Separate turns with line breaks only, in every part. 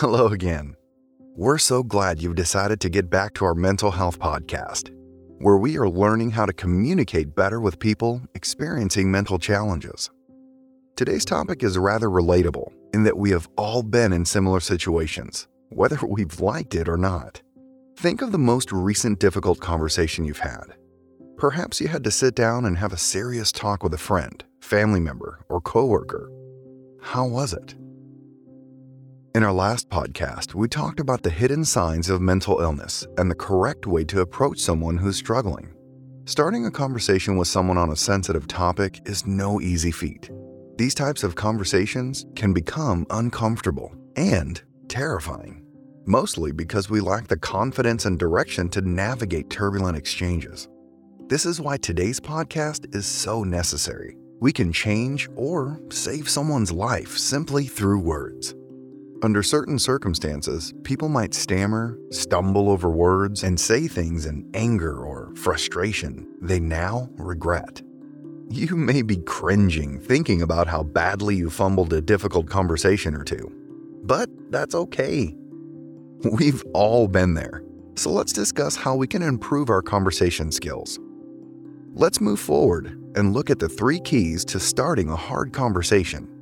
Hello again. We're so glad you've decided to get back to our mental health podcast, where we are learning how to communicate better with people experiencing mental challenges. Today's topic is rather relatable in that we have all been in similar situations, whether we've liked it or not. Think of the most recent difficult conversation you've had. Perhaps you had to sit down and have a serious talk with a friend, family member, or coworker. How was it? In our last podcast, we talked about the hidden signs of mental illness and the correct way to approach someone who's struggling. Starting a conversation with someone on a sensitive topic is no easy feat. These types of conversations can become uncomfortable and terrifying, mostly because we lack the confidence and direction to navigate turbulent exchanges. This is why today's podcast is so necessary. We can change or save someone's life simply through words. Under certain circumstances, people might stammer, stumble over words, and say things in anger or frustration they now regret. You may be cringing thinking about how badly you fumbled a difficult conversation or two, but that's okay. We've all been there, so let's discuss how we can improve our conversation skills. Let's move forward and look at the three keys to starting a hard conversation.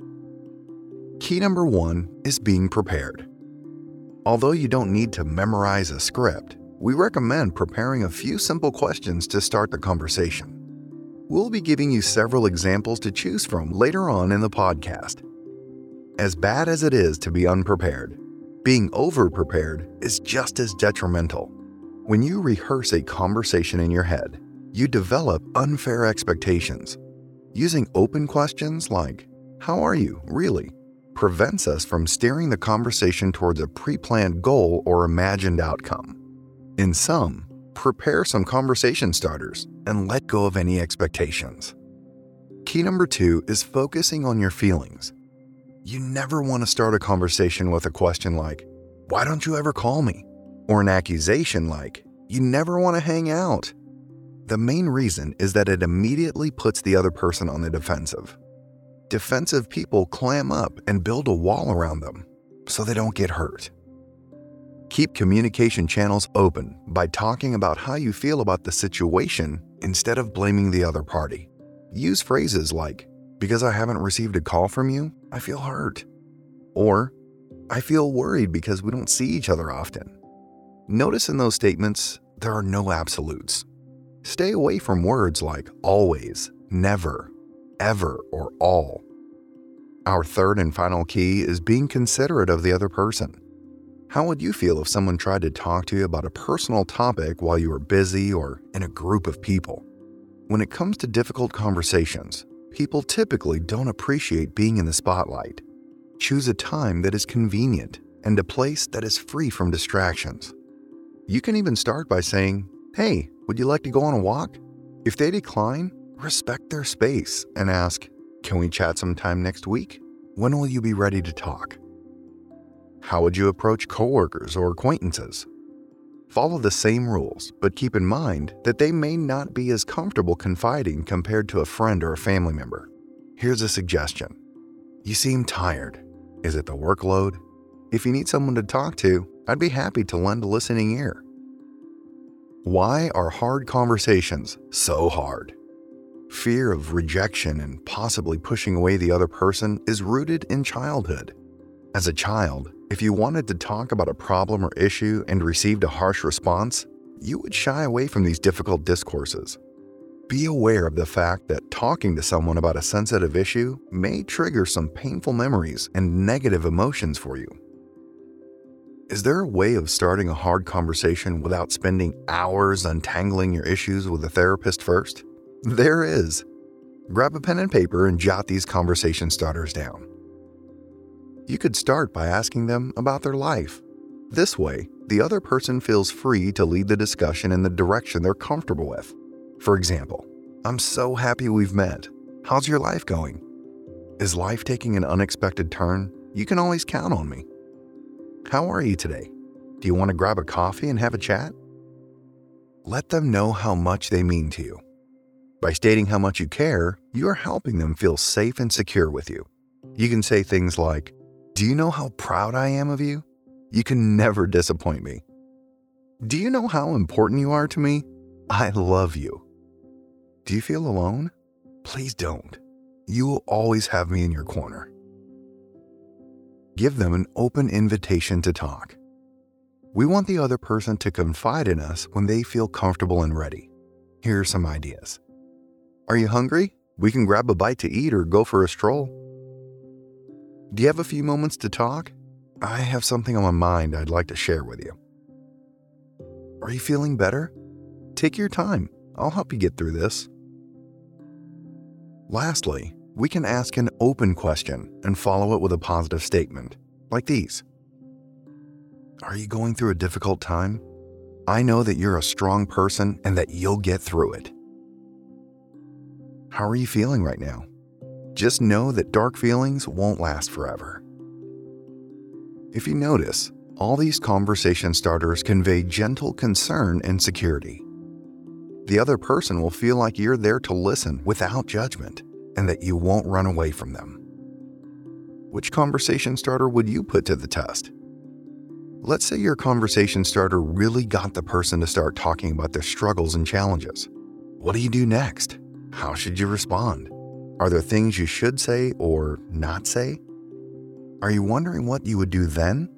Key number one is being prepared. Although you don't need to memorize a script, we recommend preparing a few simple questions to start the conversation. We'll be giving you several examples to choose from later on in the podcast. As bad as it is to be unprepared, being over-prepared is just as detrimental. When you rehearse a conversation in your head, you develop unfair expectations. Using open questions like, How are you, really? Prevents us from steering the conversation towards a pre planned goal or imagined outcome. In sum, prepare some conversation starters and let go of any expectations. Key number two is focusing on your feelings. You never want to start a conversation with a question like, Why don't you ever call me? Or an accusation like, You never want to hang out. The main reason is that it immediately puts the other person on the defensive defensive people clam up and build a wall around them so they don't get hurt. Keep communication channels open by talking about how you feel about the situation instead of blaming the other party. Use phrases like, Because I haven't received a call from you, I feel hurt. Or, I feel worried because we don't see each other often. Notice in those statements, there are no absolutes. Stay away from words like always, never, ever, or all. Our third and final key is being considerate of the other person. How would you feel if someone tried to talk to you about a personal topic while you were busy or in a group of people? When it comes to difficult conversations, people typically don't appreciate being in the spotlight. Choose a time that is convenient and a place that is free from distractions. You can even start by saying, Hey, would you like to go on a walk? If they decline, respect their space and ask, Can we chat sometime next week? When will you be ready to talk? How would you approach coworkers or acquaintances? Follow the same rules, but keep in mind that they may not be as comfortable confiding compared to a friend or a family member. Here's a suggestion You seem tired. Is it the workload? If you need someone to talk to, I'd be happy to lend a listening ear. Why are hard conversations so hard? Fear of rejection and possibly pushing away the other person is rooted in childhood. As a child, if you wanted to talk about a problem or issue and received a harsh response, you would shy away from these difficult discourses. Be aware of the fact that talking to someone about a sensitive issue may trigger some painful memories and negative emotions for you. Is there a way of starting a hard conversation without spending hours untangling your issues with a therapist first? There is. Grab a pen and paper and jot these conversation starters down. You could start by asking them about their life. This way, the other person feels free to lead the discussion in the direction they're comfortable with. For example, I'm so happy we've met. How's your life going? Is life taking an unexpected turn? You can always count on me. How are you today? Do you want to grab a coffee and have a chat? Let them know how much they mean to you. By stating how much you care, you are helping them feel safe and secure with you. You can say things like, Do you know how proud I am of you? You can never disappoint me. Do you know how important you are to me? I love you. Do you feel alone? Please don't. You will always have me in your corner. Give them an open invitation to talk. We want the other person to confide in us when they feel comfortable and ready. Here are some ideas. Are you hungry? We can grab a bite to eat or go for a stroll. Do you have a few moments to talk? I have something on my mind I'd like to share with you. Are you feeling better? Take your time. I'll help you get through this. Lastly, we can ask an open question and follow it with a positive statement, like these Are you going through a difficult time? I know that you're a strong person and that you'll get through it. How are you feeling right now? Just know that dark feelings won't last forever. If you notice, all these conversation starters convey gentle concern and security. The other person will feel like you're there to listen without judgment and that you won't run away from them. Which conversation starter would you put to the test? Let's say your conversation starter really got the person to start talking about their struggles and challenges. What do you do next? How should you respond? Are there things you should say or not say? Are you wondering what you would do then?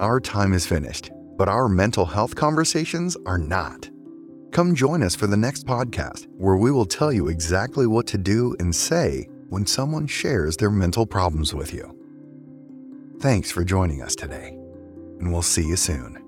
Our time is finished, but our mental health conversations are not. Come join us for the next podcast where we will tell you exactly what to do and say when someone shares their mental problems with you. Thanks for joining us today, and we'll see you soon.